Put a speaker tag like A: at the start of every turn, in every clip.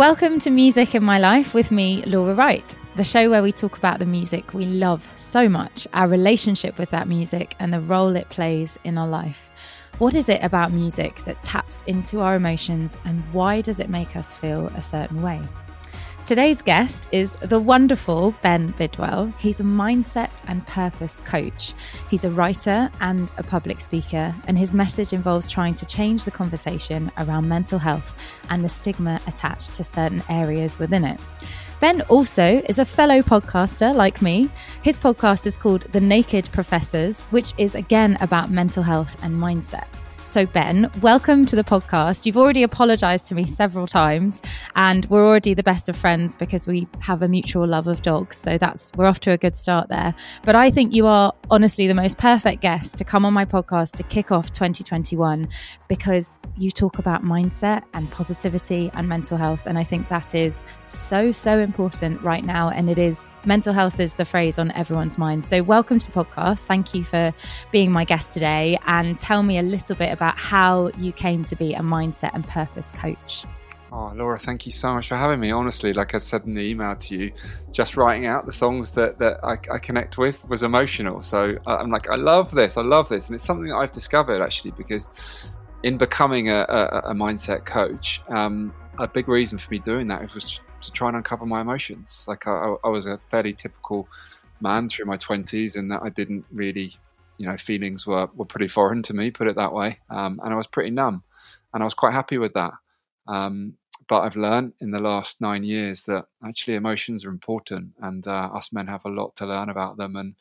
A: Welcome to Music in My Life with me, Laura Wright, the show where we talk about the music we love so much, our relationship with that music, and the role it plays in our life. What is it about music that taps into our emotions, and why does it make us feel a certain way? Today's guest is the wonderful Ben Bidwell. He's a mindset and purpose coach. He's a writer and a public speaker, and his message involves trying to change the conversation around mental health and the stigma attached to certain areas within it. Ben also is a fellow podcaster like me. His podcast is called The Naked Professors, which is again about mental health and mindset. So, Ben, welcome to the podcast. You've already apologized to me several times, and we're already the best of friends because we have a mutual love of dogs. So, that's we're off to a good start there. But I think you are honestly the most perfect guest to come on my podcast to kick off 2021 because you talk about mindset and positivity and mental health. And I think that is so, so important right now. And it is mental health is the phrase on everyone's mind. So, welcome to the podcast. Thank you for being my guest today. And tell me a little bit about how you came to be a mindset and purpose coach.
B: Oh, Laura, thank you so much for having me. Honestly, like I said in the email to you, just writing out the songs that, that I, I connect with was emotional. So I'm like, I love this, I love this. And it's something that I've discovered actually because in becoming a, a, a mindset coach, um, a big reason for me doing that was to, try and uncover my emotions. Like I, I was a fairly typical man through my 20s and that I didn't really you know, feelings were, were pretty foreign to me, put it that way. Um, and I was pretty numb. And I was quite happy with that. Um, but I've learned in the last nine years that actually emotions are important and uh, us men have a lot to learn about them. And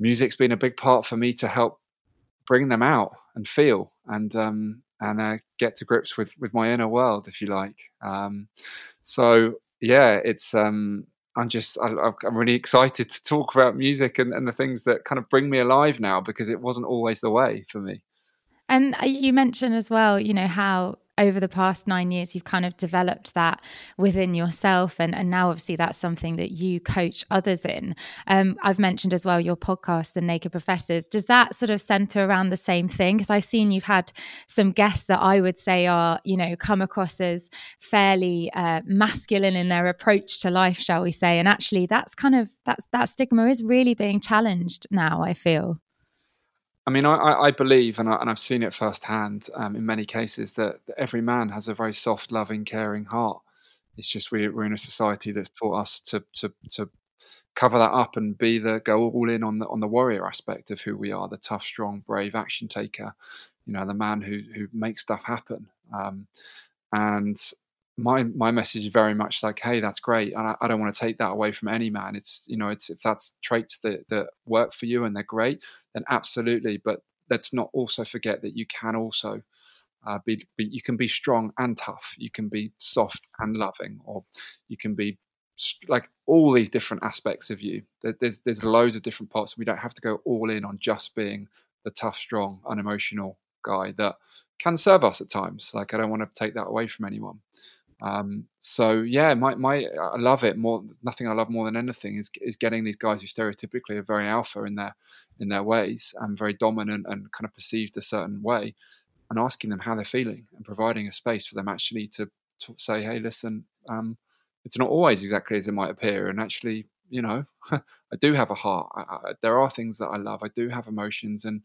B: music's been a big part for me to help bring them out and feel and um, and uh, get to grips with with my inner world, if you like. Um, so yeah, it's um, I'm just I, am really excited to talk about music and, and the things that kind of bring me alive now because it wasn't always the way for me.
A: And uh, you mentioned as well, you know, how over the past nine years, you've kind of developed that within yourself. And, and now, obviously, that's something that you coach others in. Um, I've mentioned as well your podcast, The Naked Professors. Does that sort of center around the same thing? Because I've seen you've had some guests that I would say are, you know, come across as fairly uh, masculine in their approach to life, shall we say. And actually, that's kind of, that's, that stigma is really being challenged now, I feel.
B: I mean, I, I believe, and, I, have seen it firsthand um, in many cases, that, every man has a very soft, loving, caring heart. It's just we, are in a society that's taught us to, to to cover that up and be the go all in on the on the warrior aspect of who we are, the tough, strong, brave action taker. You know, the man who who makes stuff happen. Um, and my my message is very much like, hey, that's great, and I, I, don't want to take that away from any man. It's you know, it's if that's traits that that work for you and they're great, then absolutely. But let's not also forget that you can also uh, be, be, you can be strong and tough. You can be soft and loving, or you can be like all these different aspects of you. There's there's loads of different parts. We don't have to go all in on just being the tough, strong, unemotional guy that can serve us at times. Like I don't want to take that away from anyone. Um, so yeah, my, my I love it more. Nothing I love more than anything is is getting these guys who stereotypically are very alpha in their in their ways and very dominant and kind of perceived a certain way, and asking them how they're feeling and providing a space for them actually to, to say, hey, listen, um, it's not always exactly as it might appear, and actually, you know, I do have a heart. I, I, there are things that I love. I do have emotions, and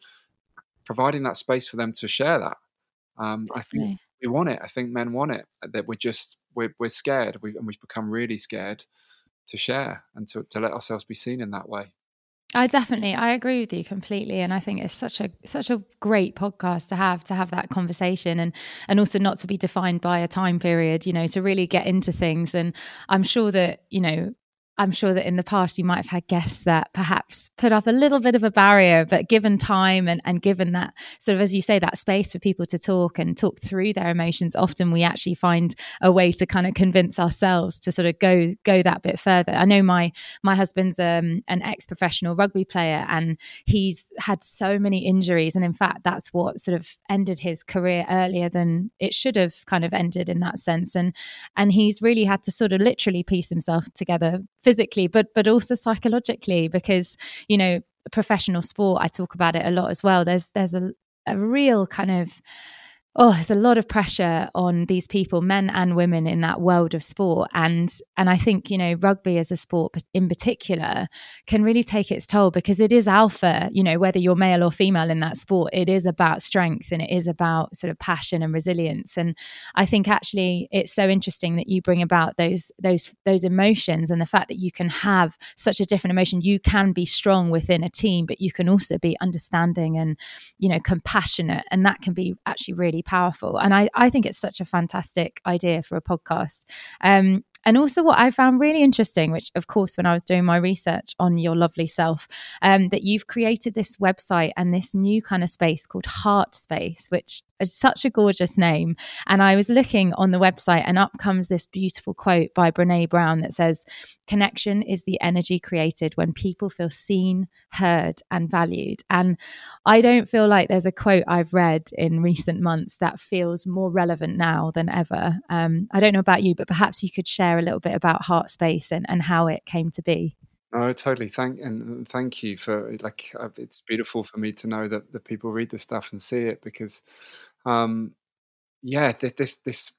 B: providing that space for them to share that Um, I think we want it. I think men want it. Uh, that we're just we're we're scared, we, and we've become really scared to share and to to let ourselves be seen in that way.
A: I definitely I agree with you completely and I think it's such a such a great podcast to have to have that conversation and and also not to be defined by a time period you know to really get into things and I'm sure that you know I'm sure that in the past you might have had guests that perhaps put up a little bit of a barrier, but given time and, and given that sort of, as you say, that space for people to talk and talk through their emotions, often we actually find a way to kind of convince ourselves to sort of go go that bit further. I know my my husband's um, an ex professional rugby player, and he's had so many injuries, and in fact, that's what sort of ended his career earlier than it should have kind of ended in that sense. And and he's really had to sort of literally piece himself together physically but but also psychologically because you know professional sport i talk about it a lot as well. There's there's a, a real kind of oh there's a lot of pressure on these people men and women in that world of sport. And and i think you know rugby as a sport in particular can really take its toll because it is alpha you know whether you're male or female in that sport it is about strength and it is about sort of passion and resilience. And i think actually it's so interesting that you bring about those those those emotions and the fact that you can have such a different emotion. You can be strong within a team but you can also be understanding and you know compassionate. And that can be actually really powerful. And I, I think it's such a fantastic idea for a podcast. Um, and also, what I found really interesting, which, of course, when I was doing my research on your lovely self, um, that you've created this website and this new kind of space called Heart Space, which is such a gorgeous name. And I was looking on the website, and up comes this beautiful quote by Brene Brown that says, Connection is the energy created when people feel seen, heard, and valued. And I don't feel like there's a quote I've read in recent months that feels more relevant now than ever. Um, I don't know about you, but perhaps you could share a little bit about Heart Space and, and how it came to be.
B: Oh, totally. Thank and thank you for like. Uh, it's beautiful for me to know that the people read this stuff and see it because, um, yeah, this this,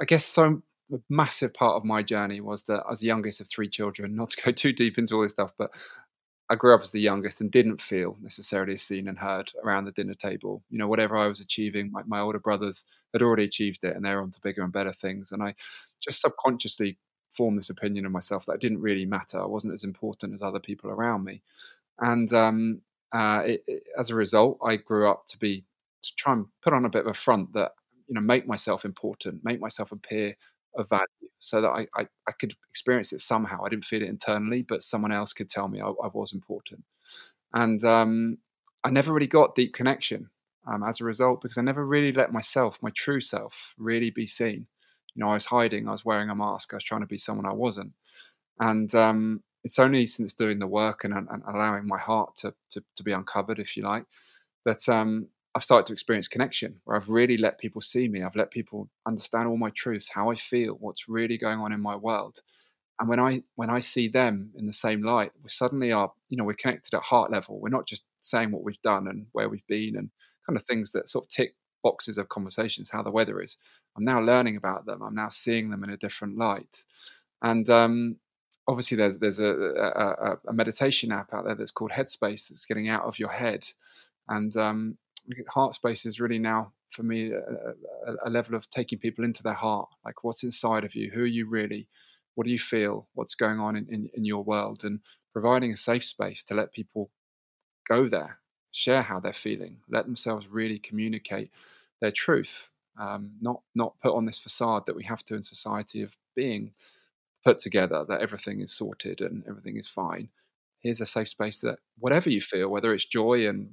B: I guess so a massive part of my journey was that as the youngest of three children, not to go too deep into all this stuff, but I grew up as the youngest and didn't feel necessarily seen and heard around the dinner table. You know, whatever I was achieving, my, my older brothers had already achieved it and they're on to bigger and better things. And I just subconsciously formed this opinion of myself that it didn't really matter. I wasn't as important as other people around me. And um, uh, it, it, as a result, I grew up to be to try and put on a bit of a front that you know make myself important, make myself appear of value so that I, I, I, could experience it somehow. I didn't feel it internally, but someone else could tell me I, I was important. And um, I never really got deep connection um, as a result because I never really let myself, my true self, really be seen. You know, I was hiding, I was wearing a mask, I was trying to be someone I wasn't. And um, it's only since doing the work and, and allowing my heart to, to, to, be uncovered, if you like, that um, I've started to experience connection where I've really let people see me. I've let people understand all my truths, how I feel, what's really going on in my world. And when I when I see them in the same light, we suddenly are, you know, we're connected at heart level. We're not just saying what we've done and where we've been and kind of things that sort of tick boxes of conversations, how the weather is. I'm now learning about them. I'm now seeing them in a different light. And um, obviously, there's there's a, a, a, meditation app out there that's called Headspace. That's getting out of your head, and um, heart space is really now for me a, a, level of taking people into their heart. Like what's inside of you? Who are you really? What do you feel? What's going on in, in, in your world? And providing a safe space to let people go there share how they're feeling let themselves really communicate their truth um, not not put on this facade that we have to in society of being put together that everything is sorted and everything is fine. Here's a safe space that whatever you feel whether it's joy and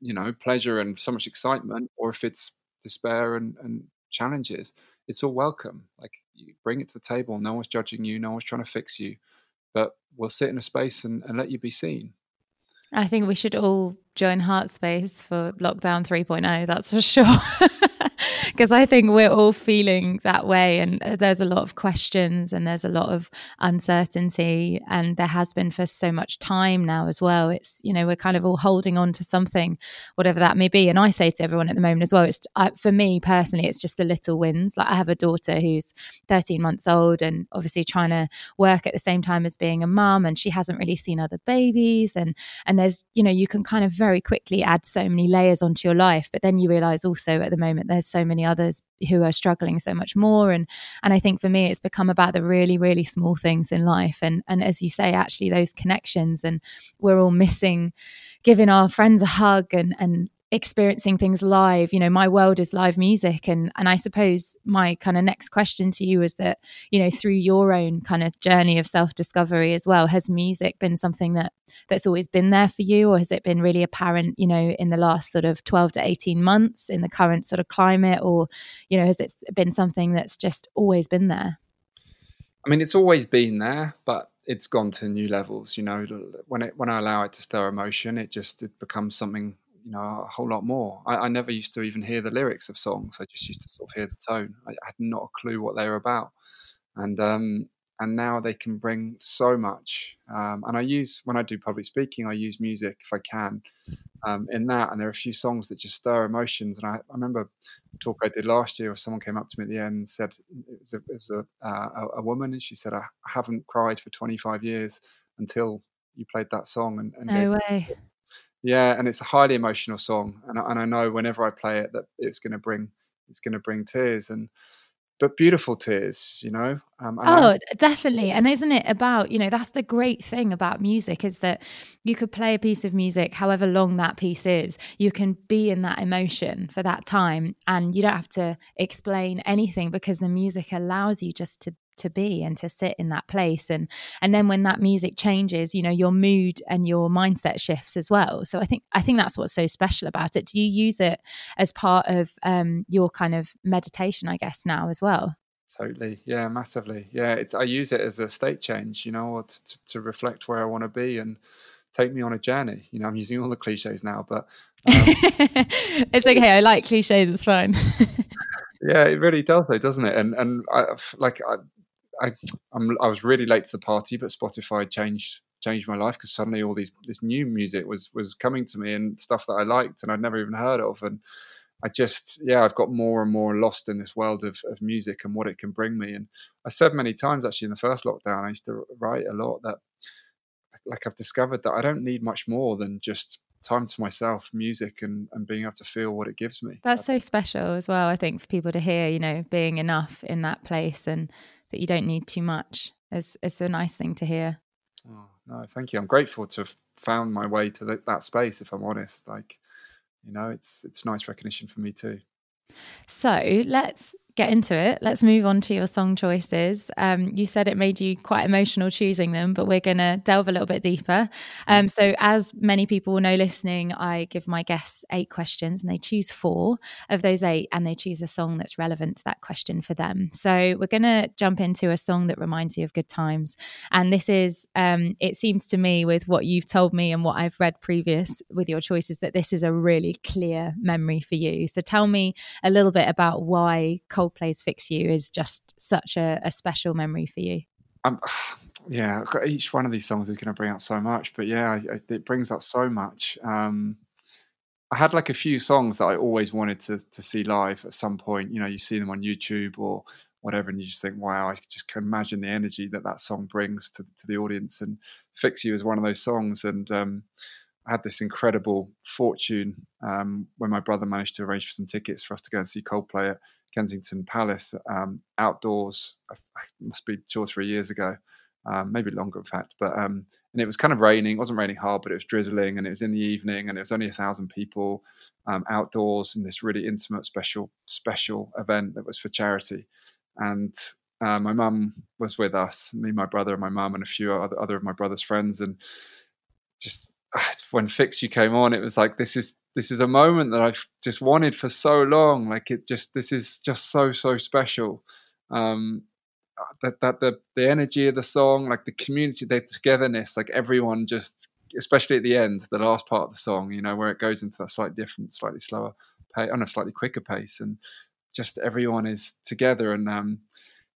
B: you know pleasure and so much excitement or if it's despair and, and challenges it's all welcome. Like you bring it to the table no one's judging you no one's trying to fix you but we'll sit in a space and, and let you be seen.
A: I think we should all join heart space for lockdown 3.0 that's for sure because I think we're all feeling that way, and uh, there's a lot of questions and there's a lot of uncertainty, and there has been for so much time now as well. It's you know we're kind of all holding on to something, whatever that may be. And I say to everyone at the moment as well, it's for me personally, it's just the little wins. Like I have a daughter who's 13 months old, and obviously trying to work at the same time as being a mum, and she hasn't really seen other babies, and and there's you know you can kind of very quickly add so many layers onto your life, but then you realize also at the moment there's so many others who are struggling so much more. And and I think for me it's become about the really really small things in life. And and as you say actually those connections and we're all missing giving our friends a hug and and experiencing things live you know my world is live music. And and i suppose my kind of next question to you is that you know through your own kind of journey of self discovery as well has music been something that that's always been there for you? Or has it been really apparent you know in the last sort of 12 to 18 months in the current sort of climate? Or you know has it been something that's just always been there?
B: I mean it's always been there but it's gone to new levels you know when it when i allow it to stir emotion it just it becomes something you know a whole lot more. I, I, never used to even hear the lyrics of songs. I just used to sort of hear the tone. I, I had not a clue what they were about, and um, and now they can bring so much. Um, and I use when I do public speaking, I use music if I can um, in that. And there are a few songs that just stir emotions. And I, I, remember a talk I did last year, where someone came up to me at the end and said it was a, it was a, uh, a woman, and she said, "I haven't cried for 25 years until." You played that song, and, and
A: no way
B: yeah, and it's a highly emotional song, and I, and I know whenever I play it that it's going to bring it's going to bring tears and but beautiful tears, you know.
A: Um, oh, I- definitely. And isn't it about you know that's the great thing about music is that you could play a piece of music, however long that piece is, you can be in that emotion for that time, and you don't have to explain anything because the music allows you just to to be and to sit in that place. And and then when that music changes you know your mood and your mindset shifts as well. So i think i think that's what's so special about it. Do you use it as part of um, your kind of meditation i guess now as well?
B: Totally. Yeah massively. Yeah it's i use it as a state change you know to, to reflect where i want to be and take me on a journey. You know i'm using all the cliches now but um,
A: it's okay i like cliches it's fine.
B: Yeah it really does though doesn't it? And and I, like I, I I'm, i was really late to the party, but Spotify changed changed my life because suddenly all these this new music was was coming to me and stuff that I liked and I'd never even heard of and I just yeah I've got more and more lost in this world of, of music and what it can bring me and I said many times actually in the first lockdown I used to write a lot that like I've discovered that I don't need much more than just time to myself, music, and, and being able to feel what it gives me.
A: That's so special as well, I think, for people to hear, you know, being enough in that place and that you don't need too much. It's, it's a nice thing to hear.
B: Oh, no, thank you. I'm grateful to have found my way to the, that space. If I'm honest, like, you know, it's it's nice recognition for me too.
A: So let's get into it. Let's move on to your song choices. Um, you said it made you quite emotional choosing them, but we're going to delve a little bit deeper. Um, so, as many people will know listening, I give my guests eight questions and they choose four of those eight and they choose a song that's relevant to that question for them. So, we're going to jump into a song that reminds you of good times. And this is, um, it seems to me, with what you've told me and what I've read previous with your choices, that this is a really clear memory for you. So, tell me a little bit about why Coldplay's Fix You is just such a, a special memory for you?
B: Um, yeah, each one of these songs is going to bring up so much, but yeah, it brings up so much. Um, I had like a few songs that I always wanted to to see live at some point. You know, you see them on YouTube or whatever, and you just think, wow, I just can imagine the energy that that song brings to, to the audience. And "Fix You" is one of those songs, and um, I had this incredible fortune um, when my brother managed to arrange for some tickets for us to go and see Coldplay at Kensington Palace um, outdoors. It must be two or three years ago, um, maybe longer in fact. But um, and it was kind of raining. It wasn't raining hard, but it was drizzling, and it was in the evening, and it was only a thousand people um, outdoors in this really intimate, special, special event that was for charity. And uh, my mum was with us, me, my brother, and my mum, and a few other, other of my brother's friends, and just when Fix You came on, it was like this is this is a moment that I've just wanted for so long. Like it just this is just so so special. Um, that that the the energy of the song, like the community, the togetherness, like everyone just, especially at the end, the last part of the song, you know, where it goes into that slightly different, slightly slower pace, on a slightly quicker pace, and just everyone is together and um,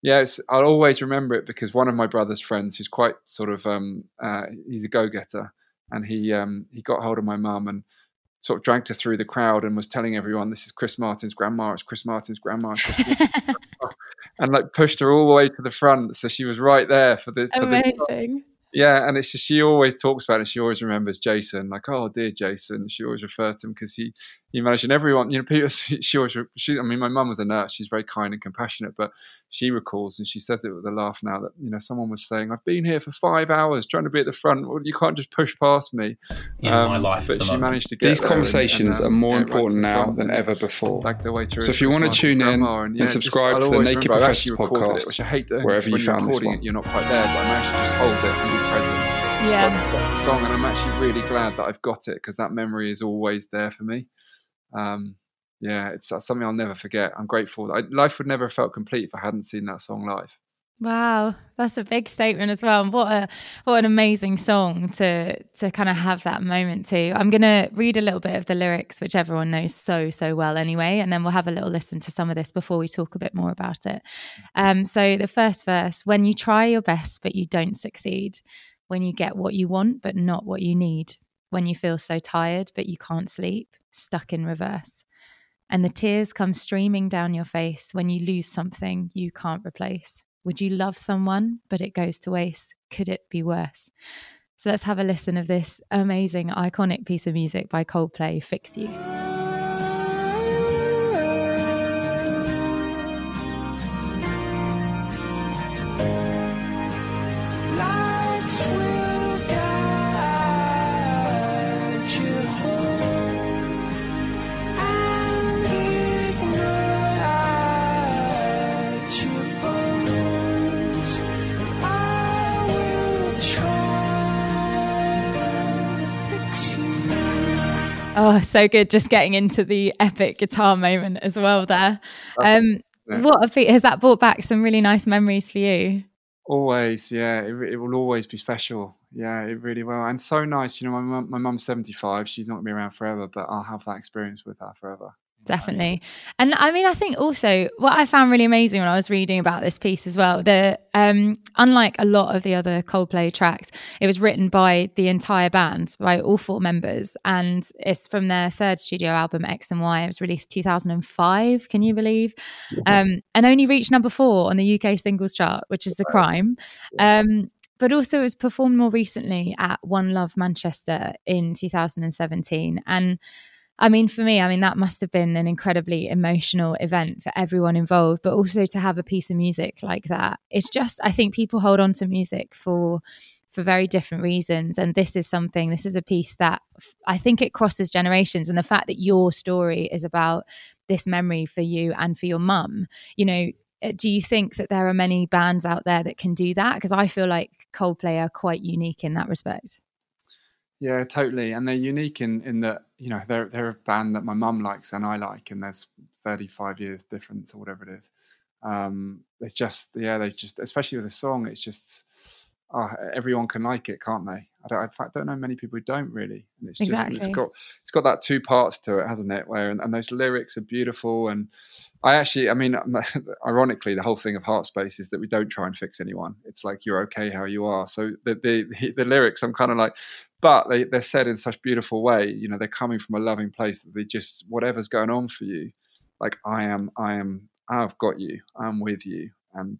B: yeah, I'll always remember it because one of my brother's friends, who's quite sort of, um, uh, he's a go-getter, and he um, he got hold of my mum and sort of dragged her through the crowd and was telling everyone, "This is Chris Martin's grandma. It's Chris Martin's grandma." and like pushed her all the way to the front, so she was right there for the for
A: amazing.
B: The, yeah, and it's just she always talks about it. She always remembers Jason, like, oh dear Jason. She always refers to him because he he managed, and everyone, you know, people. She always, she, I mean, my mum was a nurse. She's very kind and compassionate, but she recalls and she says it with a laugh now that you know someone was saying, "I've been here for five hours trying to be at the front. Well, you can't just push past me."
C: In um, my life,
B: but she moment. managed to get
C: these conversations and, and, um, are more yeah, important right now than ever before.
B: Like the
C: so if you want to tune in and, yeah, and subscribe just, to the Naked Professionals podcast, it, which I hate doing, wherever you found this one,
B: it, you're not quite there, but I managed to just hold it and be present
A: yeah.
B: So I've got the song, and I'm actually really glad that I've got it because that memory is always there for me. Um, yeah, it's something I'll never forget. I'm grateful. I, life would never have felt complete if I hadn't seen that song live.
A: Wow, that's a big statement as well. And what a what an amazing song to to kind of have that moment too. I'm gonna read a little bit of the lyrics, which everyone knows so so well anyway, and then we'll have a little listen to some of this before we talk a bit more about it. Um, so the first verse: When you try your best but you don't succeed, when you get what you want but not what you need, when you feel so tired but you can't sleep, stuck in reverse. And the tears come streaming down your face when you lose something you can't replace. Would you love someone, but it goes to waste? Could it be worse? So let's have a listen of this amazing, iconic piece of music by Coldplay, Fix You. Oh, so good. Just getting into the epic guitar moment as well there. Um, yeah. What a, has that brought back some really nice memories for you?
B: Always, yeah. It, it, will always be special. Yeah, it really will. And so nice. You know, my my mum's 75. She's not going to be around forever, but I'll have that experience with her forever
A: definitely. And I mean, I think also what I found really amazing when I was reading about this piece as well, that um, unlike a lot of the other Coldplay tracks, it was written by the entire band, by all four members, and it's from their third studio album X and Y. It was released 2005. Can you believe? Um, and only reached number four on the UK singles chart, which is a crime. Um, but also it was performed more recently at One Love Manchester in 2017 and I mean, for me, I mean, that must have been an incredibly emotional event for everyone involved, but also to have a piece of music like that. It's just, I think people hold on to music for for very different reasons and this is something this is a piece that i think it crosses generations and the fact that your story is about this memory for you and for your mum you know uh, do you think that there are many bands out there that can do that because i feel like coldplay are quite unique in that respect
B: yeah, totally. And they're unique in in that you know they're they're a band that my mum likes and I like, and there's 35 years difference or whatever it is. Um, it's just yeah, they just especially with a song, it's just oh, everyone can like it, can't they? I don't, in fact, don't know many people who don't really. And it's
A: exactly.
B: just it's got it's got that two parts to it, hasn't it? Where and, and those lyrics are beautiful, and I actually, I mean, ironically, the whole thing of Heart Space is that we don't try and fix anyone. It's like you're okay how you are. So the the, the lyrics, I'm kind of like, but they they're said in such beautiful way. You know, they're coming from a loving place that they just whatever's going on for you, like I am, I am, I've got you, I'm with you, and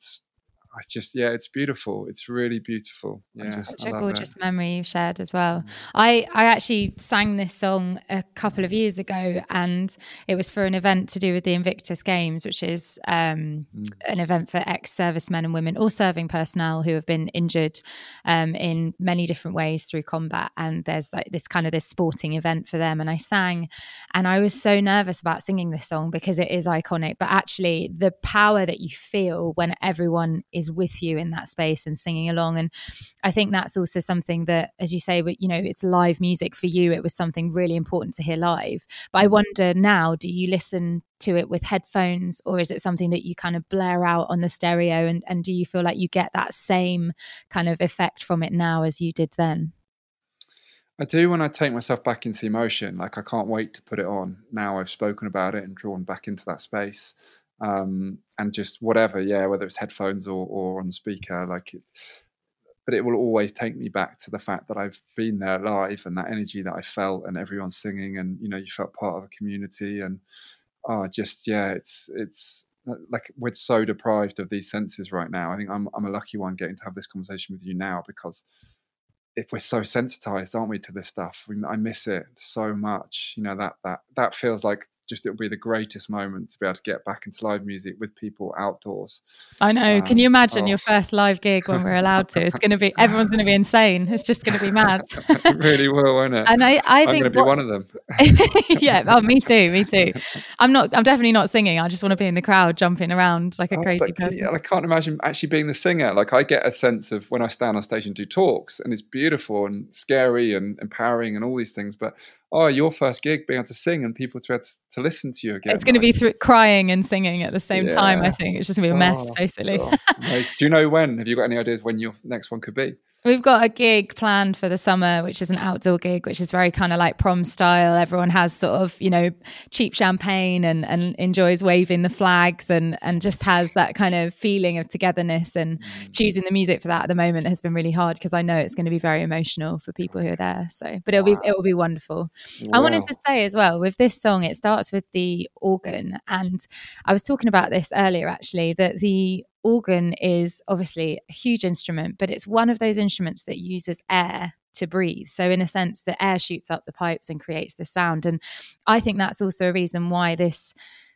B: I just yeah, it's beautiful. It's really beautiful. Yeah,
A: such a gorgeous it. memory you've shared as well. Mm. I I actually sang this song a couple of years ago, and it was for an event to do with the Invictus Games, which is um, mm. an event for ex-servicemen and women or serving personnel who have been injured um, in many different ways through combat. And there's like this kind of this sporting event for them. And I sang, and I was so nervous about singing this song because it is iconic, but actually the power that you feel when everyone is is with you in that space and singing along. And I think that's also something that, as you say, you know, it's live music for you. It was something really important to hear live. But I mm. wonder now, do you listen to it with headphones or is it something that you kind of blare out on the stereo and, and do you feel like you get that same kind of effect from it now as you did then
B: i do when i take myself back into emotion like i can't wait to put it on now i've spoken about it and drawn back into that space um, and just whatever, yeah, whether it's headphones or, or on the speaker, like it, but it will always take me back to the fact that I've been there live and that energy that I felt and everyone singing and you know you felt part of a community and oh just yeah it's it's uh, like we're so deprived of these senses right now. I think I'm I'm a lucky one getting to have this conversation with you now because if we're so sensitized, aren't we, to this stuff? I miss it so much. You know that that that feels like just it'll be the greatest moment to be able to get back into live music with people outdoors.
A: I know. Um, Can you imagine oh. your first live gig when we're allowed to? It's going to be everyone's going to be insane. It's just going to be mad.
B: it really will, won't it?
A: And I, I am going to
B: be what, one of them.
A: yeah. Oh, me too. Me too. I'm not. I'm definitely not singing. I just want to be in the crowd, jumping around like a oh, crazy person.
B: Yeah, I can't imagine actually being the singer. Like I get a sense of when I stand on stage and do talks, and it's beautiful and scary and empowering and all these things. But oh, your first gig, being able to sing and people to be able to, to listen to you again.
A: It's going to be through crying and singing at the same yeah. time. I think it's just going to be a mess, oh, basically.
B: Do you know when? Have you got any ideas when your next one could be?
A: We've got a gig planned for the summer, which is an outdoor gig, which is very kind of like prom style. Everyone has sort of, you know, cheap champagne and, and enjoys waving the flags and, and just has that kind of feeling of togetherness. And mm. choosing the music for that at the moment has been really hard because I know it's going to be very emotional for people who are there. So, but it'll wow. be, it will be wonderful. Wow. I wanted to say as well with this song, it starts with the organ. And I was talking about this earlier actually, that the organ is obviously a huge instrument, but it's one of those instruments that uses air to breathe. So, in a sense, the air shoots up the pipes and creates the sound. And I think that's also a reason why this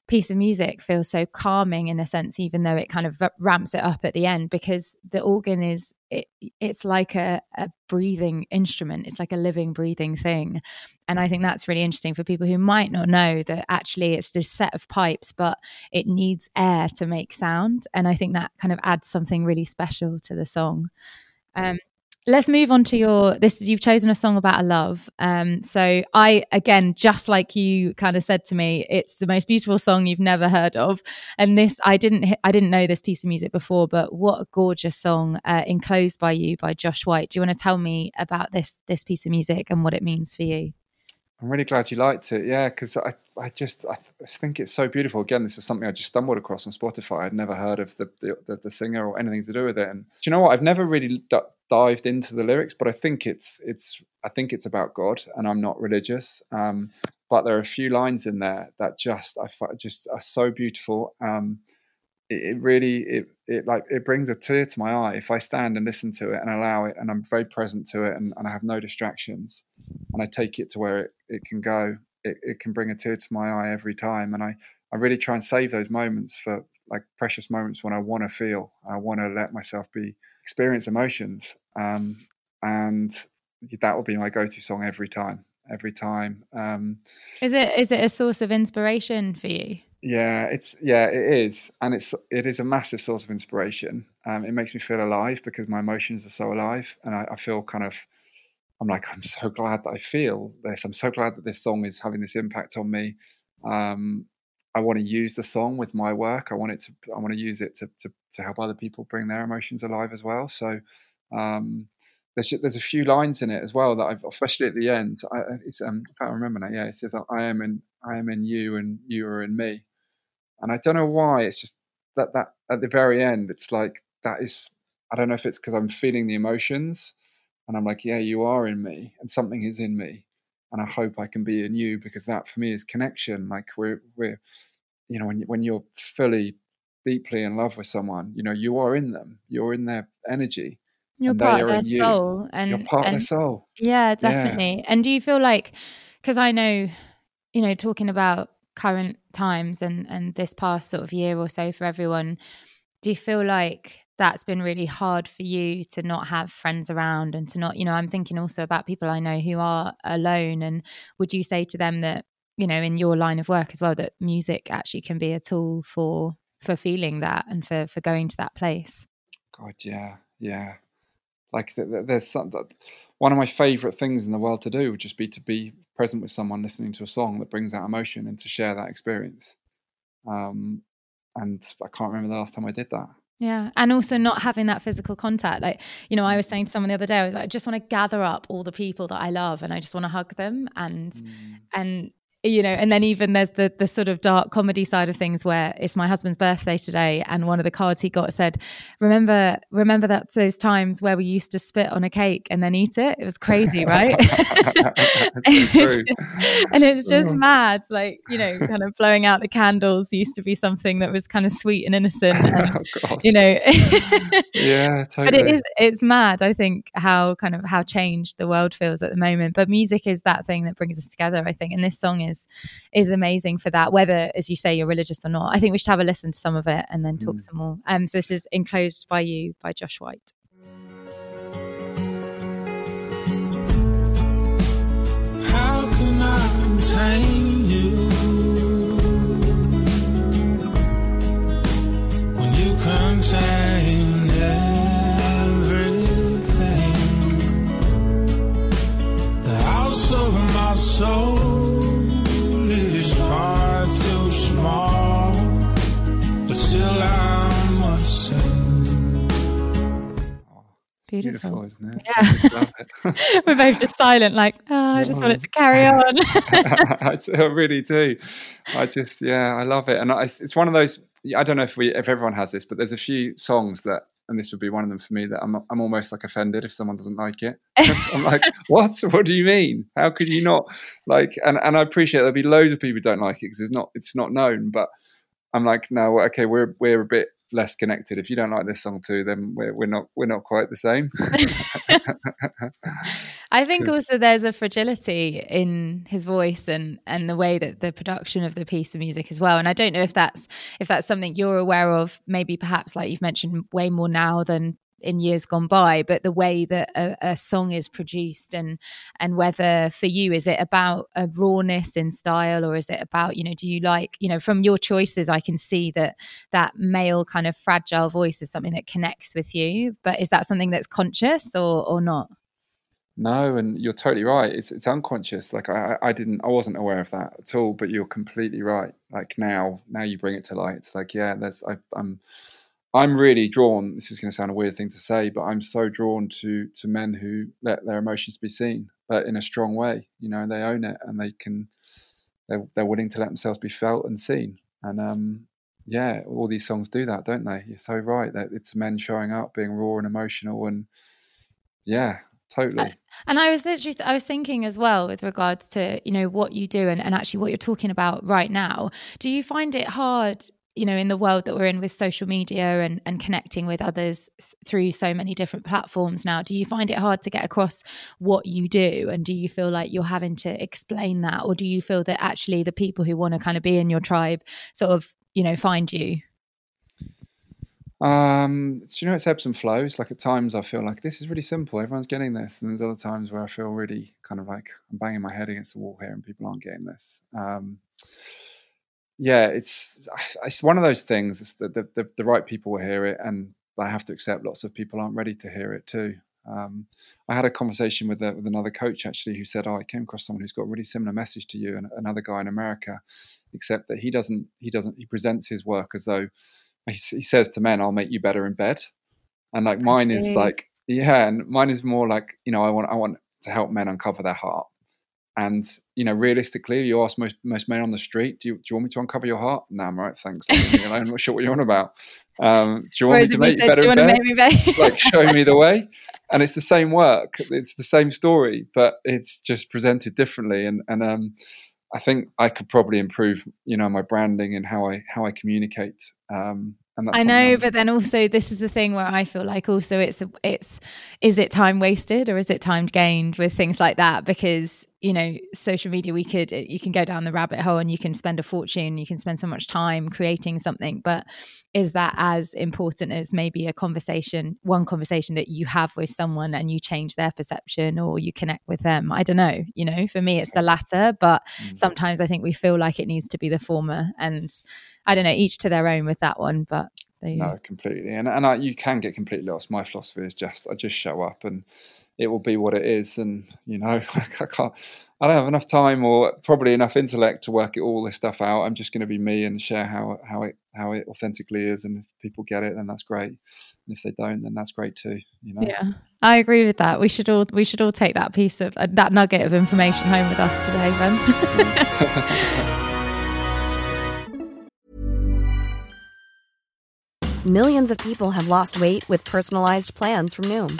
A: piece of music feels so calming in a sense even though it kind of ramps it up at the end because the organ is it, it's like a, a breathing instrument. It's like a living breathing thing. And i think that's really interesting for people who might not know that actually it's this set of pipes but it needs air to make sound. And i think that kind of adds something really special to the song. Um, let's move on to your this you've chosen a song about a love. Um so i again just like you kind of said to me it's the most beautiful song you've never heard of. And this i didn't i didn't know this piece of music before but what a gorgeous song uh, enclosed by you by josh white. Do you want to tell me about this this piece of music and what it means for you
B: I'm really glad you liked it. Yeah, because I, I just I think it's so beautiful. Again, this is something I just stumbled across on Spotify. I'd never heard of the the, the singer or anything to do with it. And do you know what? I've never really d- dived into the lyrics, but I think it's it's I think it's about God, and I'm not religious. Um, but there are a few lines in there that just I just are so beautiful. Um, it, it really it it like it brings a tear to my eye if I stand and listen to it and allow it, and I'm very present to it, and, and I have no distractions, and I take it to where it, it can go. It, it can bring a tear to my eye every time, and I I really try and save those moments for like precious moments when I want to feel, I want to let myself be experience emotions, um, and that will be my go-to song every time. Every time. Um,
A: is it is it a source of inspiration for you?
B: Yeah, it's yeah, it is, and it's it is a massive source of inspiration. Um, it makes me feel alive because my emotions are so alive, and I, I, feel kind of. I'm like, I'm so glad that I feel this. I'm so glad that this song is having this impact on me. Um, I want to use the song with my work. I want it to. I want to use it to to, to help other people bring their emotions alive as well. So, um, there's there's a few lines in it as well that I've, especially at the end. I, um, I can't remember now. Yeah, it says, "I am in I am in you, and you are in me." And I don't know why. It's just that that at the very end, it's like that is. I don't know if it's because I'm feeling the emotions, and I'm like, yeah, you are in me, and something is in me, and I hope I can be in you because that for me is connection. Like we're we're, you know, when when you're fully deeply in love with someone, you know, you are in them. You're in their energy.
A: You're part of their soul, and
B: you're part
A: and,
B: of their soul.
A: Yeah, definitely. Yeah. And do you feel like, because I know, you know, talking about current times and and this past sort of year or so for everyone do you feel like that's been really hard for you to not have friends around and to not you know i'm thinking also about people i know who are alone and would you say to them that you know in your line of work as well that music actually can be a tool for for feeling that and for for going to that place?
B: God yeah yeah. Like there's some one of my favorite things in the world to do would just be to be present with someone listening to a song that brings out emotion and to share that experience. Um, and I can't remember the last time I did that.
A: Yeah. And also not having that physical contact. Like, you know, I was saying to someone the other day, I was like, I just want to gather up all the people that I love and I just want to hug them. And, mm. and you know and then even there's the the sort of dark comedy side of things where it's my husband's birthday today and one of the cards he got said remember remember that those times where we used to spit on a cake and then eat it? It was crazy right? It's just, and it's just oh. mad like you know kind of blowing out the candles used to be something that was kind of sweet and innocent and, oh, you know
B: yeah totally.
A: but it is it's mad i think how kind of how changed the world feels at the moment. But music is that thing that brings us together i think and this song is is is amazing for that. Whether, as you say, you're religious or not, I think we should have a listen to some of it and then talk mm. some more. Um, so this is enclosed by you by Josh White. How can I contain you when you contain everything? The house of my soul. Still I must say. Beautiful. Beautiful. isn't it? Yeah. We're both just silent, like, oh, I just want it to carry on.
B: I, I, really do. I just, yeah, I love it. And I, it's one of those, I don't know if we, if everyone has this, but there's a few songs that, and this would be one of them for me, that I'm, I'm almost like offended if someone doesn't like it. I'm like, what? What do you mean? How could you not like, and, and I appreciate there'll be loads of people who don't like it because it's not, it's not known, but I'm like, no, okay, we're we're a bit less connected. If you don't like this song too, then we're we're not we're not quite the same.
A: I think also there's a fragility in his voice and and the way that the production of the piece of music as well. And I don't know if that's if that's something you're aware of. Maybe perhaps like you've mentioned way more now than in years gone by, but the way that a, a, song is produced and and whether for you is it about a rawness in style or is it about you know do you like you know from your choices I can see that that male kind of fragile voice is something that connects with you, but is that something that's conscious or or not?
B: No, and you're totally right. It's it's unconscious. Like I, I didn't, I wasn't aware of that at all. But you're completely right. Like now, now you bring it to light. It's like yeah, there's I, I'm I'm really drawn. This is going to sound a weird thing to say, but I'm so drawn to to men who let their emotions be seen, but in a strong way. You know, they own it and they can. They're, they're willing to let themselves be felt and seen. And um, yeah, all these songs do that, don't they? You're so right that it's men showing up, being raw and emotional, and yeah, totally.
A: And I was literally, I was thinking as well with regards to you know what you do and, and actually what you're talking about right now. Do you find it hard you know in the world that we're in with social media and, and connecting with others through so many different platforms now do you find it hard to get across what you do and do you feel like you're having to explain that or do you feel that actually the people who want to kind of be in your tribe sort of you know find you
B: um, you know, it's ebbs and flows. Like at times, I feel like this is really simple. Everyone's getting this, and there's other times where I feel really kind of like I'm banging my head against the wall here, and people aren't getting this. Um, yeah, it's it's one of those things. that the, the, the right people will hear it, and I have to accept lots of people aren't ready to hear it too. Um, I had a conversation with, a, with another coach actually who said, "Oh, I came across someone who's got a really similar message to you, and another guy in America, except that he doesn't he doesn't he presents his work as though he, he says to men, "I'll make you better in bed," and like mine is like yeah, and mine is more like you know I want I want to help men uncover their heart and you know, realistically, you ask most most men on the street, "Do you, do you want me to uncover your heart?" No, I'm right, thanks. I'm not sure what you're on about. Um, do you want Whereas me to make you better? Do you want to make me like, show me the way. And it's the same work. It's the same story, but it's just presented differently. And and um, I think I could probably improve, you know, my branding and how I how I communicate. Um,
A: I know, but then also this is the thing where I feel like also it's it's is it time wasted or is it time gained with things like that? Because you know, social media, we could you can go down the rabbit hole and you can spend a fortune, you can spend so much time creating something, but is that as important as maybe a conversation, one conversation that you have with someone and you change their perception or you connect with them? I don't know. You know, for me, it's the latter, but mm. sometimes I think we feel like it needs to be the former, and I don't know, each to their own with that one, but.
B: No, completely, and and I, you can get completely lost. My philosophy is just I just show up, and it will be what it is, and you know I can't I don't have enough time or probably enough intellect to work it, all this stuff out. I'm just going to be me and share how how it how it authentically is, and if people get it, then that's great. And if they don't, then that's great too. You know.
A: Yeah, I agree with that. We should all we should all take that piece of uh, that nugget of information home with us today,
D: Ben. Millions of people have lost weight with personalized plans from Noom,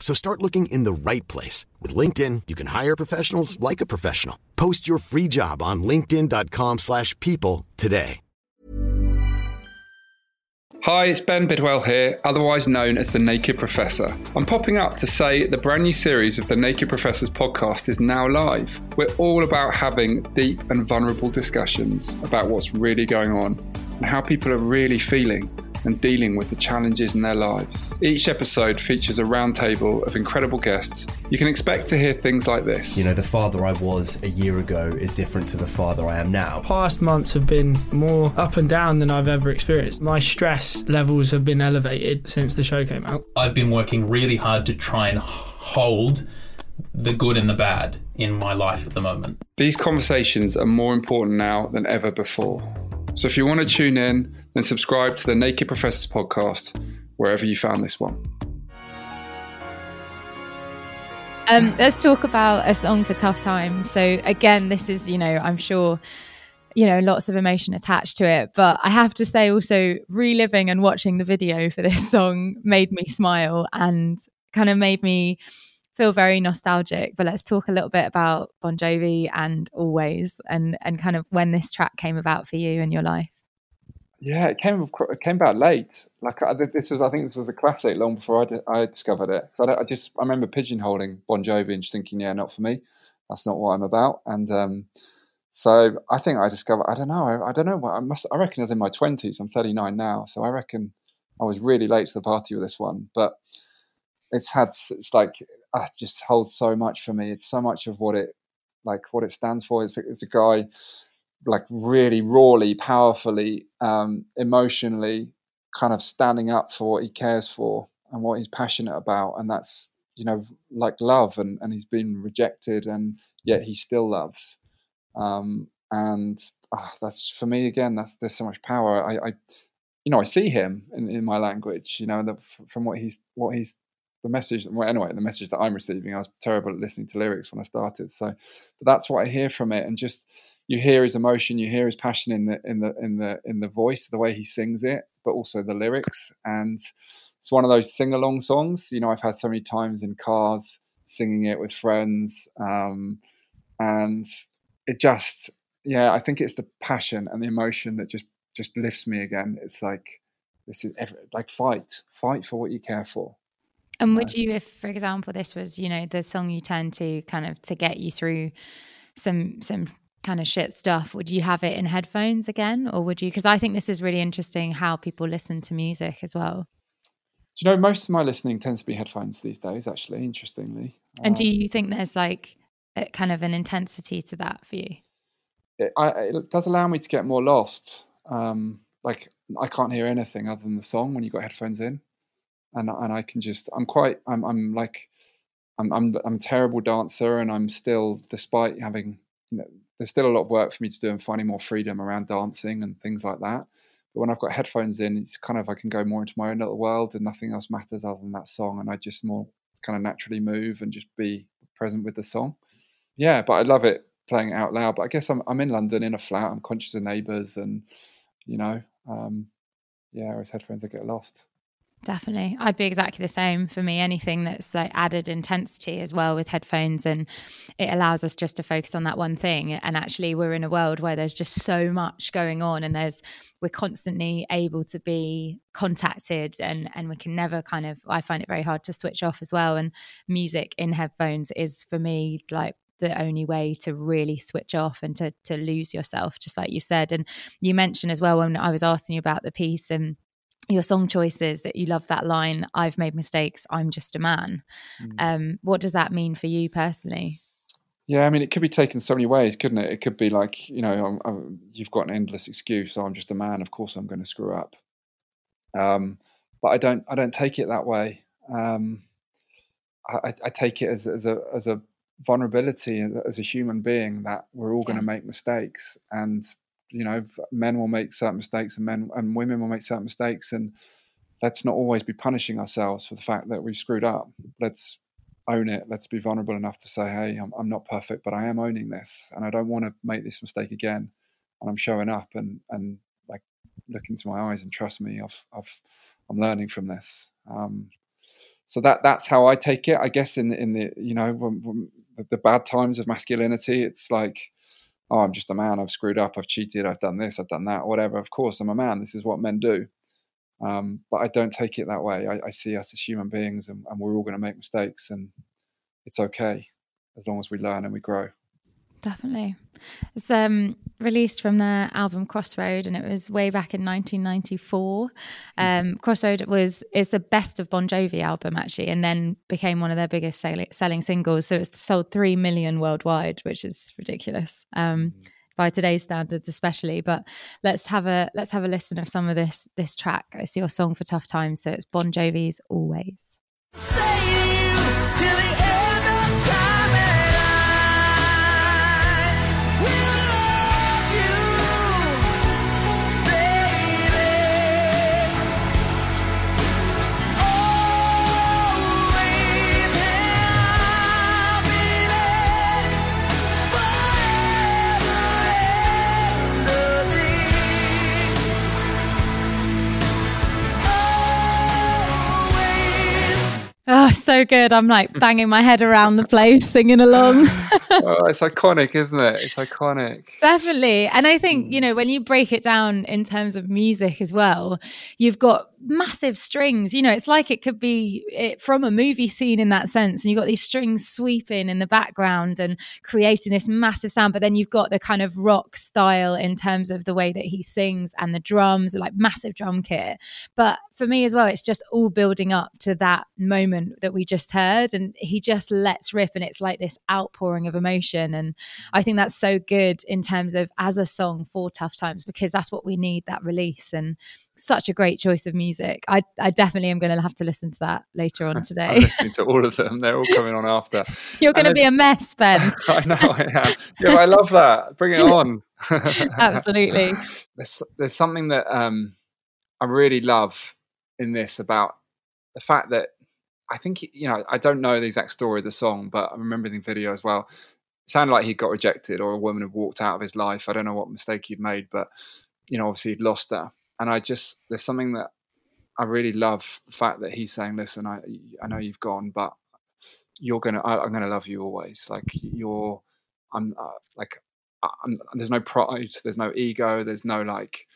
E: So start looking in the right place. With LinkedIn, you can hire professionals like a professional. Post your free job on linkedin.com slash people today.
B: Hi, it's Ben Bidwell here, otherwise known as The Naked Professor. I'm popping up to say the brand new series of the Naked Professors podcast is now live. We're all about having deep and vulnerable discussions about what's really going on and how people are really feeling and dealing with the challenges in their lives. Each episode features a roundtable of incredible guests. You can expect to hear things like this.
F: You know, the father I was a year ago is different to the father I am now.
G: Past months have been more up and down than I've ever experienced. My stress levels have been elevated since the show came out.
H: I've been working really hard to try and hold the good and the bad in my life at the moment.
B: These conversations are more important now than ever before. So if you want to tune in, then subscribe to the Naked Professors podcast wherever you found this one.
A: Um, let's talk about a song for tough times. So again, this is, you know, I'm sure, you know, lots of emotion attached to it. But I have to say also reliving and watching the video for this song made me smile and kind of made me feel very nostalgic. But let's talk a little bit about Bon Jovi and Always and and kind of when this track came about for you in your life.
B: Yeah, it came it came about late. Like I, this was, I think this was a classic long before I, I discovered it. So I, I, just I remember pigeonholing Bon Jovi and just thinking, yeah, not for me. That's not what I'm about. And um, so I think I discovered. I don't know. I, I don't know. What, I must. I reckon I was in my twenties. I'm 39 now, so I reckon I was really late to the party with this one. But it's had. It's like uh, just holds so much for me. It's so much of what it like what it stands for. It's a, it's a guy like really rawly, powerfully, um, emotionally, kind of standing up for what he cares for and what he's passionate about, and that's you know like love, and and he's been rejected, and yet he still loves. Um, and oh, that's for me again. That's there's so much power. I, I you know, I see him in, in my language. You know, the, from what he's what he's the message well anyway the message that i'm receiving i was terrible at listening to lyrics when i started so but that's what i hear from it and just you hear his emotion you hear his passion in the in the in the in the voice the way he sings it but also the lyrics and it's one of those sing along songs you know i've had so many times in cars singing it with friends um, and it just yeah i think it's the passion and the emotion that just just lifts me again it's like this is like fight fight for what you care for
A: and would you, if for example, this was you know the song you turn to kind of to get you through some some kind of shit stuff, would you have it in headphones again, or would you? Because I think this is really interesting how people listen to music as well.
B: you know, most of my listening tends to be headphones these days. Actually, interestingly.
A: And um, do you think there's like kind of an intensity to that for you?
B: It, I, it does allow me to get more lost. Um, like I can't hear anything other than the song when you've got headphones in, and and I can just I'm quite I'm I'm like I'm I'm I'm a terrible dancer, and I'm still despite having you know, there's still a lot of work for me to do and finding more freedom around dancing and things like that. But when I've got headphones in, it's kind of I can go more into my own little world, and nothing else matters other than that song, and I just more kind of naturally move and just be present with the song. Yeah, but I love it playing it out loud. But I guess I'm I'm in London in a flat. I'm conscious of neighbours, and you know, um, yeah, whereas headphones I get lost.
A: Definitely. I'd be exactly the same for me. Anything that's like added intensity as well with headphones and it allows us just to focus on that one thing. And actually we're in a world where there's just so much going on and there's we're constantly able to be contacted and and we can never kind of I find it very hard to switch off as well. And music in headphones is for me like the only way to really switch off and to to lose yourself, just like you said. And you mentioned as well when I was asking you about the piece and your song choices that you love that line i've made mistakes i'm just a man. Mm. um, what does that mean for you personally?
B: Yeah i mean it could be taken so many ways couldn't it? It could be like you know I'm, I'm, you've got an endless excuse oh, i'm just a man of course i'm going to screw up. Um, but i don't i don't take it that way. Um, I, I, take it as, as a as a vulnerability as a human being that we're all yeah. going to make mistakes and you know men will make certain mistakes and men and women will make certain mistakes and let's not always be punishing ourselves for the fact that we've screwed up. Let's own it. Let's be vulnerable enough to say hey i'm, I'm not perfect but i am owning this and i don't want to make this mistake again and i'm showing up and and like look into my eyes and trust me i've, I've i'm learning from this. Um, so that that's how i take it i guess in in the you know when, when the bad times of masculinity it's like oh, I'm just a man. I've screwed up. I've cheated. I've done this. I've done that. Whatever. Of course, I'm a man. This is what men do. Um, but I don't take it that way. I, I see us as human beings, and, and we're all going to make mistakes, and it's okay as long as we learn and we grow.
A: Definitely. It's um, released from their album Crossroad, and it was way back in 1994. Mm-hmm. Um, Crossroad was it's the best of Bon Jovi album actually, and then became one of their biggest sell- selling singles. So it's sold three million worldwide, which is ridiculous um, mm-hmm. by today's standards, especially. But let's have a let's have a listen of some of this this track. It's your song for tough times, so it's Bon Jovi's Always. Oh, so good. I'm like banging my head around the place singing along.
B: oh, it's iconic, isn't it? It's iconic.
A: Definitely. And I think, hmm. you know, when you break it down in terms of music as well, you've got massive strings. You know, it's like it could be it, from a movie scene in that sense. And you've got these strings sweeping in the background and creating this massive sound. But then you've got the kind of rock style in terms of the way that he sings and the drums, like massive drum kit. But for me as well, it's just all building up to that moment that we just heard. And he just lets rip and it's like this outpouring of emotion. And I think that's so good in terms of as a song for tough times because that's what we need that release. And such a great choice of music. I, I definitely am going to have to listen to that later on today. I'm
B: listening to all of them. They're all coming on after.
A: You're going to be a mess, Ben.
B: I know I am. Yeah, I love that. Bring it on.
A: Absolutely.
B: there's, there's something that um, I really love in this about the fact that I think, you know, I don't know the exact story of the song, but I remember the video as well. It sounded like he got rejected or a woman had walked out of his life. I don't know what mistake he'd made, but, you know, obviously he'd lost her and I just there's something that I really love the fact that he's saying, "Listen, I I know you've gone, but you're gonna I, am gonna love you always. Like you're, I'm uh, like I'm, there's no pride, there's no ego, there's no like."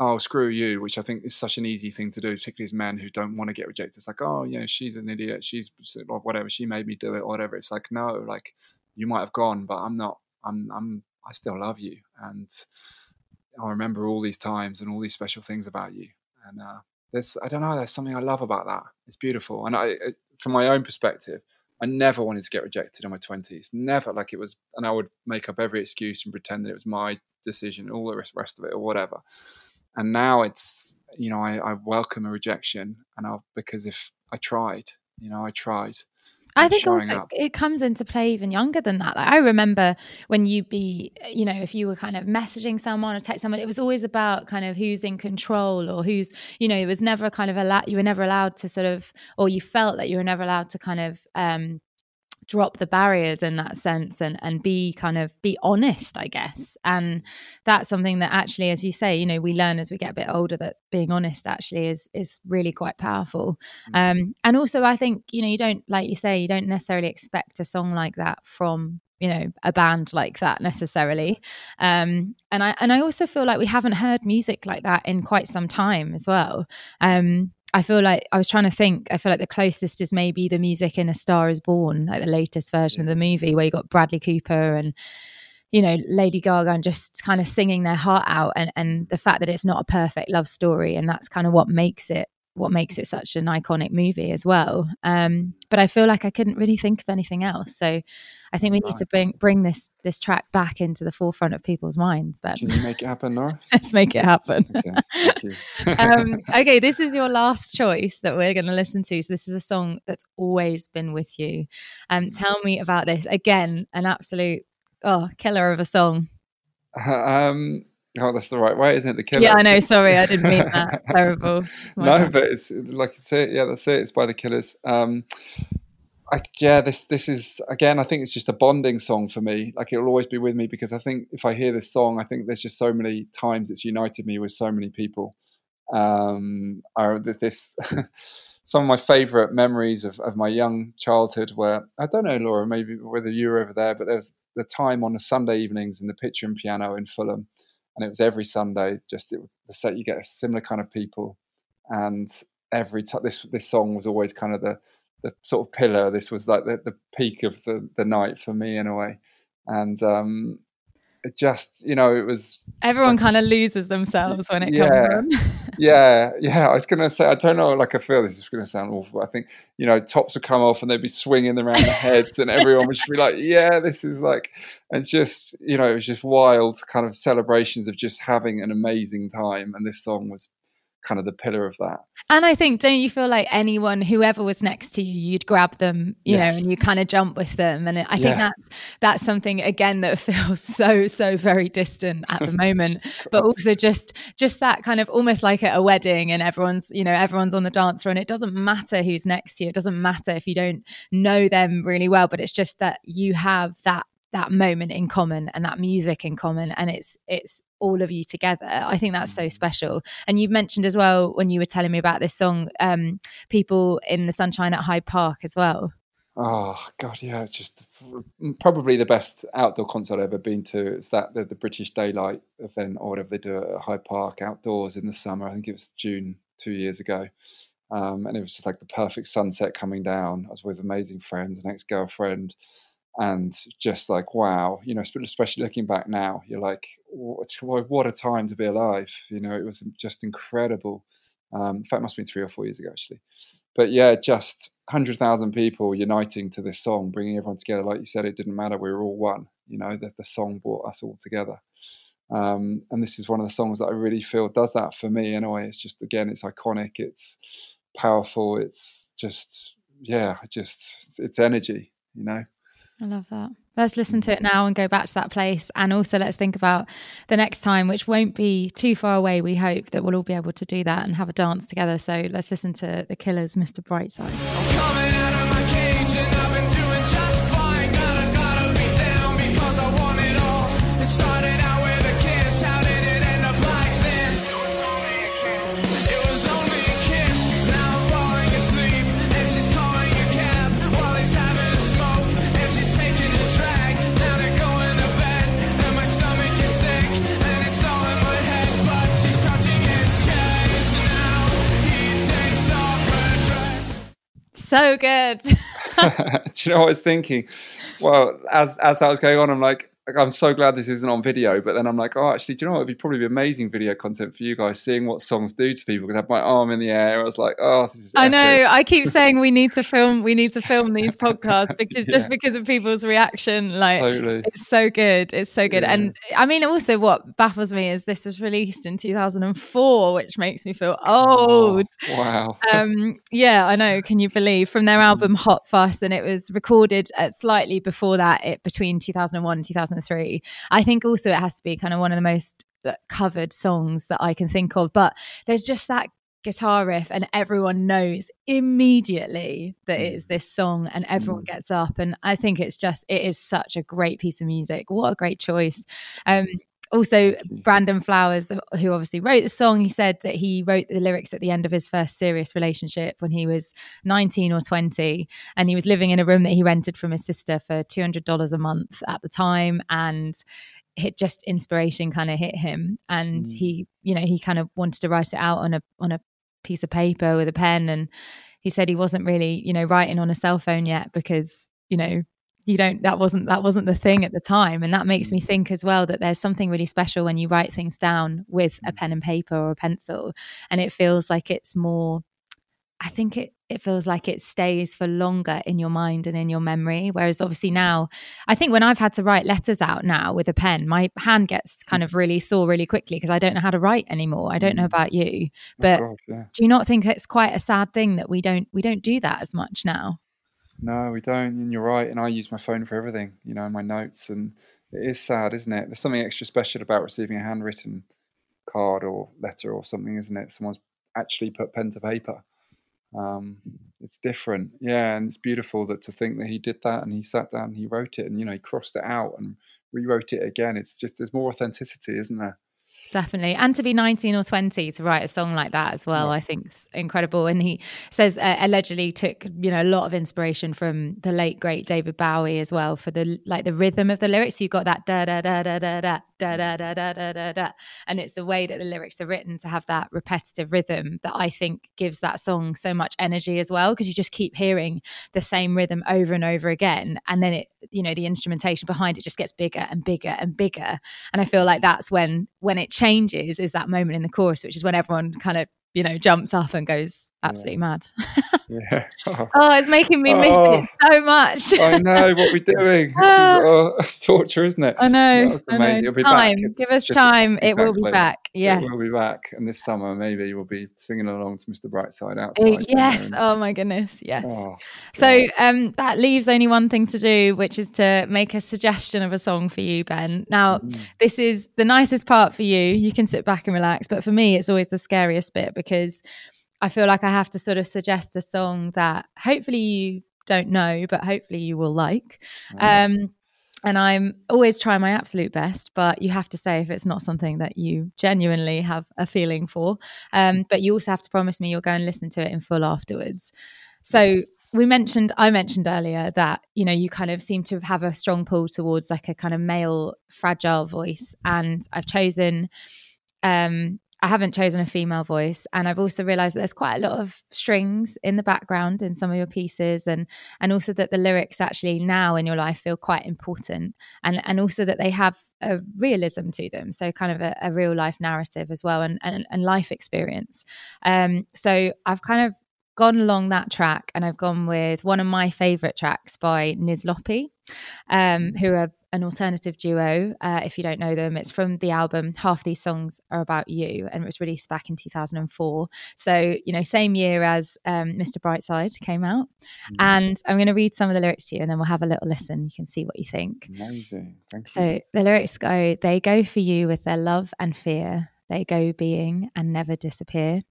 B: Oh, screw you, which I think is such an easy thing to do, particularly as men who don't want to get rejected. It's like, oh, yeah, she's an idiot. She's whatever. She made me do it whatever. It's like, no, like you might have gone, but I'm not. I'm. I'm. I still love you, and I remember all these times and all these special things about you. And uh, there's I don't know. There's something I love about that. It's beautiful, and I, from my own perspective, I never wanted to get rejected in my twenties. Never, like it was, and I would make up every excuse and pretend that it was my decision, all the rest of it, or whatever. And now it's, you know, I, I welcome a rejection, and I'll because if I tried, you know, I tried,
A: I think also up. it comes into play even younger than that. Like I remember when you'd be, you know, if you were kind of messaging someone or text someone, it was always about kind of who's in control or who's, you know, it was never kind of allowed. You were never allowed to sort of, or you felt that you were never allowed to kind of um, drop the barriers in that sense and and be kind of be honest i guess. And that's something that actually as you say you know we learn as we get a bit older that being honest actually is is really quite powerful. Mm-hmm. um and also i think you know you don't like you say you don't necessarily expect a song like that from you know a band like that necessarily. Um and i and i also feel like we haven't heard music like that in quite some time as well. Um I feel like I was trying to think. I feel like the closest is maybe the music in A Star Is Born, like the latest version of the movie, where you got Bradley Cooper and you know Lady Gaga and just kind of singing their heart out, and and the fact that it's not a perfect love story, and that's kind of what makes it what makes it such an iconic movie as well. Um, but I feel like I couldn't really think of anything else. So I think we need to bring bring this this track back into the forefront of people's minds. But
B: can you make it happen, Nora?
A: Let's make it happen. Okay, um, okay, this is your last choice that we're going to listen to. So this is a song that's always been with you. Um, tell me about this again. An absolute oh killer of a song.
B: Um, Oh, that's the right way, isn't it? The killer.
A: Yeah, I know. Sorry, I didn't mean that. Terrible.
B: no, bad. but it's like it's it. Yeah, that's it. It's by the Killers. Um, I, yeah, this this is again. I think it's just a bonding song for me. Like it'll always be with me because I think if I hear this song, I think there's just so many times it's united me with so many people. Um, I, this some of my favourite memories of, of my young childhood were I don't know, Laura, maybe whether you were over there, but there was the time on the Sunday evenings in the Pitcher and Piano in Fulham and it was every Sunday. Just it, the set you get a similar kind of people, and every time this this song was always kind of the the sort of pillar. This was like the, the peak of the the night for me in a way, and um, it just you know it was
A: everyone kind of loses themselves when it yeah, comes
B: yeah yeah i was gonna say i don't know like i feel this is gonna sound awful but i think you know tops would come off and they'd be swinging around the heads and everyone would just be like yeah this is like and just you know it was just wild kind of celebrations of just having an amazing time and this song was kind of the pillar of that.
A: And I think, don't you feel like anyone, whoever was next to you, you'd grab them, you yes. know, and you kind of jump with them. And I think yeah. that's that's something again that feels so so very distant at the moment, but also just just that kind of almost like at a wedding, and everyone's you know everyone's on the dance floor, and it doesn't matter who's next to you. It doesn't matter if you don't know them really well, but it's just that you have that that moment in common and that music in common and it's it's all of you together. I think that's so mm. special. And you've mentioned as well when you were telling me about this song um, people in the sunshine at hyde park as well.
B: Oh god yeah it's just probably the best outdoor concert i've ever been to. It's that the, the british daylight event or whatever they do at hyde park outdoors in the summer. I think it was june two years ago. Um, and it was just like the perfect sunset coming down. I was with amazing friends an ex-girlfriend and just like wow you know especially looking back now you're like what a time to be alive you know it was just incredible. Um, in fact it must have been three or four years ago actually. But yeah just 100000 people uniting to this song bringing everyone together. Like you said it didn't matter. We were all one you know the song brought us all together. Um, and this is one of the songs that i really feel does that for me anyway. It's just again it's iconic it's powerful it's just yeah just it's energy you know
A: I love that. Let's listen to it mm. now and go back to that place. And also, let's think about the next time, which won't be too far away. We hope that we'll all be able to do that and have a dance together. So let's listen to The Killers, Mr. Brightside. So good.
B: Do you know what I was thinking? Well, as as that was going on, I'm like, I'm so glad this isn't on video. But then I'm like, oh, actually, do you know what? It'd be probably be amazing video content for you guys, seeing what songs do to people. Because I have my arm in the air. I was like, oh,
A: I know. I keep saying we need to film. We need to film these podcasts because yeah. just because of people's reaction, like totally. it's so good. It's so good. Yeah. And I mean, also what baffles me is this was released in 2004, which makes me feel old.
B: Oh, wow.
A: Um, yeah, I know. Can you believe from their album Hot Fuss, and it was recorded at slightly before that, it between 2001 and 2003. I think also it has to be kind of one of the most covered songs that I can think of. But there's just that guitar riff and everyone knows immediately that it is this song and everyone mm. gets up and i think it's just it is such a great piece of music what a great choice um also brandon flowers who obviously wrote the song he said that he wrote the lyrics at the end of his first serious relationship when he was 19 or 20 and he was living in a room that he rented from his sister for $200 a month at the time and it just inspiration kind of hit him and mm. he you know he kind of wanted to write it out on a on a piece of paper with a pen and he said he wasn't really you know writing on a cell phone yet because you know you don't that wasn't that wasn't the thing at the time and that makes me mm. think as well that there's something really special when you write things down with a mm. pen and paper or a pencil and it feels like it's more i think it it feels like it stays for longer in your mind and in your memory whereas obviously now i think when i've had to write letters out now with a pen my hand gets kind of really sore really quickly because i don't know how to write anymore i don't know mm. about you but course, yeah. do you not think it's quite a sad thing that we don't we don't do that as much now
B: no, we don't. And you're right. And I use my phone for everything, you know, my notes. And it is sad, isn't it? There's something extra special about receiving a handwritten card or letter or something, isn't it? Someone's actually put pen to paper. Um, it's different, yeah, and it's beautiful that to think that he did that and he sat down and he wrote it and you know he crossed it out and rewrote it again. It's just there's more authenticity, isn't there?
A: Definitely. And to be 19 or 20 to write a song like that as well, yeah. I think is incredible. And he says uh, allegedly took, you know, a lot of inspiration from the late great David Bowie as well for the like the rhythm of the lyrics. You've got that da da da da da da da da da da da da da. And it's the way that the lyrics are written to have that repetitive rhythm that I think gives that song so much energy as well. Because you just keep hearing the same rhythm over and over again. And then it, you know, the instrumentation behind it just gets bigger and bigger and bigger. And I feel like that's when when it changes is that moment in the chorus, which is when everyone kind of you know jumps up and goes absolutely yeah. mad.
B: yeah. Oh.
A: oh. it's making me miss oh. it so much.
B: I know what we're doing. oh, it's torture, isn't it?
A: I know. I know. Time. back. Give us time. It will be back. Yeah.
B: It will be back. And this summer, maybe we'll be singing along to Mr. Brightside outside.
A: yes. Oh my goodness. Yes. Oh, so um, that leaves only one thing to do, which is to make a suggestion of a song for you, Ben. Now, mm. this is the nicest part for you. You can sit back and relax. But for me, it's always the scariest bit because I feel like I have to sort of suggest a song that hopefully you don't know, but hopefully you will like. Mm. Um, and I'm always trying my absolute best, but you have to say if it's not something that you genuinely have a feeling for. Um, but you also have to promise me you'll go and listen to it in full afterwards. So we mentioned, I mentioned earlier that you know you kind of seem to have a strong pull towards like a kind of male fragile voice, and I've chosen um, I haven't chosen a female voice, and I've also realised that there's quite a lot of strings in the background in some of your pieces, and and also that the lyrics actually now in your life feel quite important, and and also that they have a realism to them, so kind of a, a real life narrative as well, and and, and life experience. Um, so I've kind of gone along that track, and I've gone with one of my favourite tracks by Niz um, who are an alternative duo. Uh, if you don't know them, it's from the album Half These Songs Are About You, and it was released back in 2004. So, you know, same year as um, Mr. Brightside came out. Mm-hmm. And I'm going to read some of the lyrics to you, and then we'll have a little listen. You can see what you think.
B: Amazing. Thank
A: so
B: you.
A: the lyrics go They go for you with their love and fear, they go being and never disappear.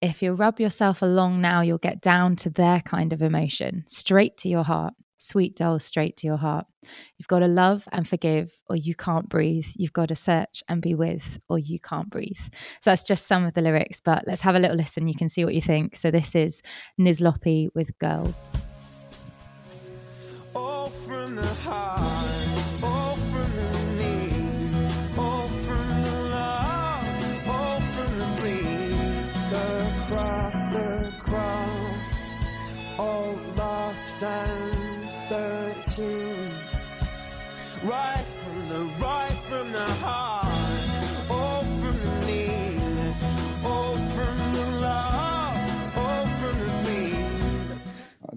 A: If you rub yourself along now, you'll get down to their kind of emotion, straight to your heart sweet doll straight to your heart. You've got to love and forgive, or you can't breathe. You've got to search and be with, or you can't breathe. So that's just some of the lyrics, but let's have a little listen. You can see what you think. So this is Nizlopi with Girls.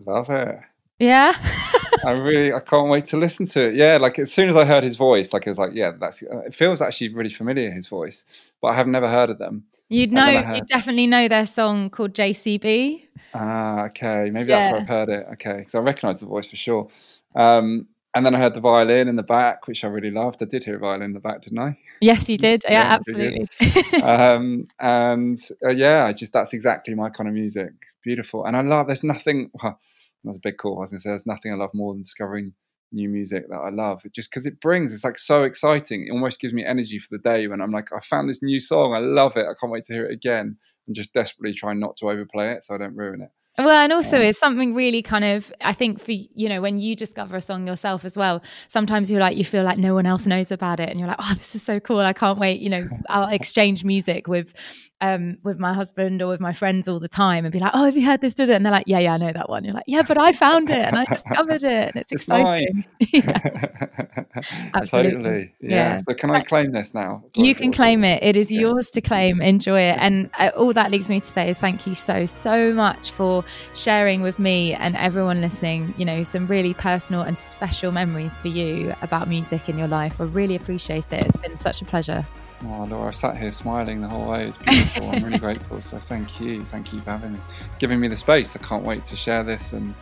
B: Love it.
A: Yeah.
B: I really, I can't wait to listen to it. Yeah, like as soon as I heard his voice, like it was like, yeah, that's. Uh, it feels actually really familiar his voice, but I have never heard of them.
A: You'd know, you definitely know their song called JCB.
B: Ah, okay, maybe yeah. that's where I've heard it. Okay, because I recognise the voice for sure. Um, and then I heard the violin in the back, which I really loved. I did hear a violin in the back, didn't I?
A: Yes, you did. Yeah, yeah absolutely.
B: um, and uh, yeah, I just that's exactly my kind of music. Beautiful, and I love. There's nothing. Well, that's a big call. I was going to say there's nothing I love more than discovering new music that I love. It just because it brings, it's like so exciting. It almost gives me energy for the day when I'm like, I found this new song. I love it. I can't wait to hear it again. And just desperately trying not to overplay it so I don't ruin it.
A: Well, and also um, it's something really kind of I think for you know when you discover a song yourself as well. Sometimes you're like you feel like no one else knows about it, and you're like, oh, this is so cool. I can't wait. You know, I'll exchange music with um, with my husband or with my friends all the time and be like, "Oh, have you heard this?" And they're like, "Yeah, yeah, I know that one." You're like, "Yeah, but I found it and I discovered it, and it's, it's exciting."
B: Absolutely, totally. Yeah. yeah. So can I claim this now?
A: You can claim it. It is yeah. yours to claim. Enjoy it, and uh, all that leaves me to say is thank you so so much for sharing with me and everyone listening. You know, some really personal and special memories for you about music in your life. I really appreciate it. It's been such a pleasure.
B: Oh, Laura, I sat here smiling the whole way. It's beautiful. I'm really grateful. So thank you. Thank you for having me, giving me the space. I can't wait to share this and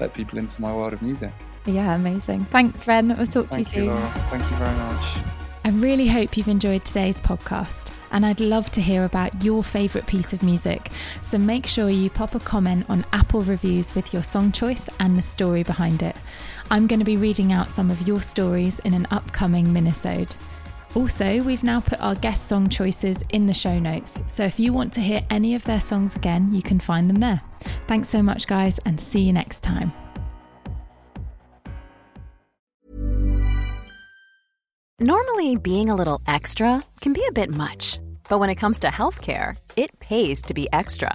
B: let people into my world of music.
A: Yeah, amazing. Thanks, Ren. We'll talk
B: thank
A: to you,
B: you soon. Laura. Thank you very much.
A: I really hope you've enjoyed today's podcast, and I'd love to hear about your favourite piece of music. So make sure you pop a comment on Apple reviews with your song choice and the story behind it. I'm going to be reading out some of your stories in an upcoming minisode. Also, we've now put our guest song choices in the show notes, so if you want to hear any of their songs again, you can find them there. Thanks so much, guys, and see you next time.
I: Normally, being a little extra can be a bit much, but when it comes to healthcare, it pays to be extra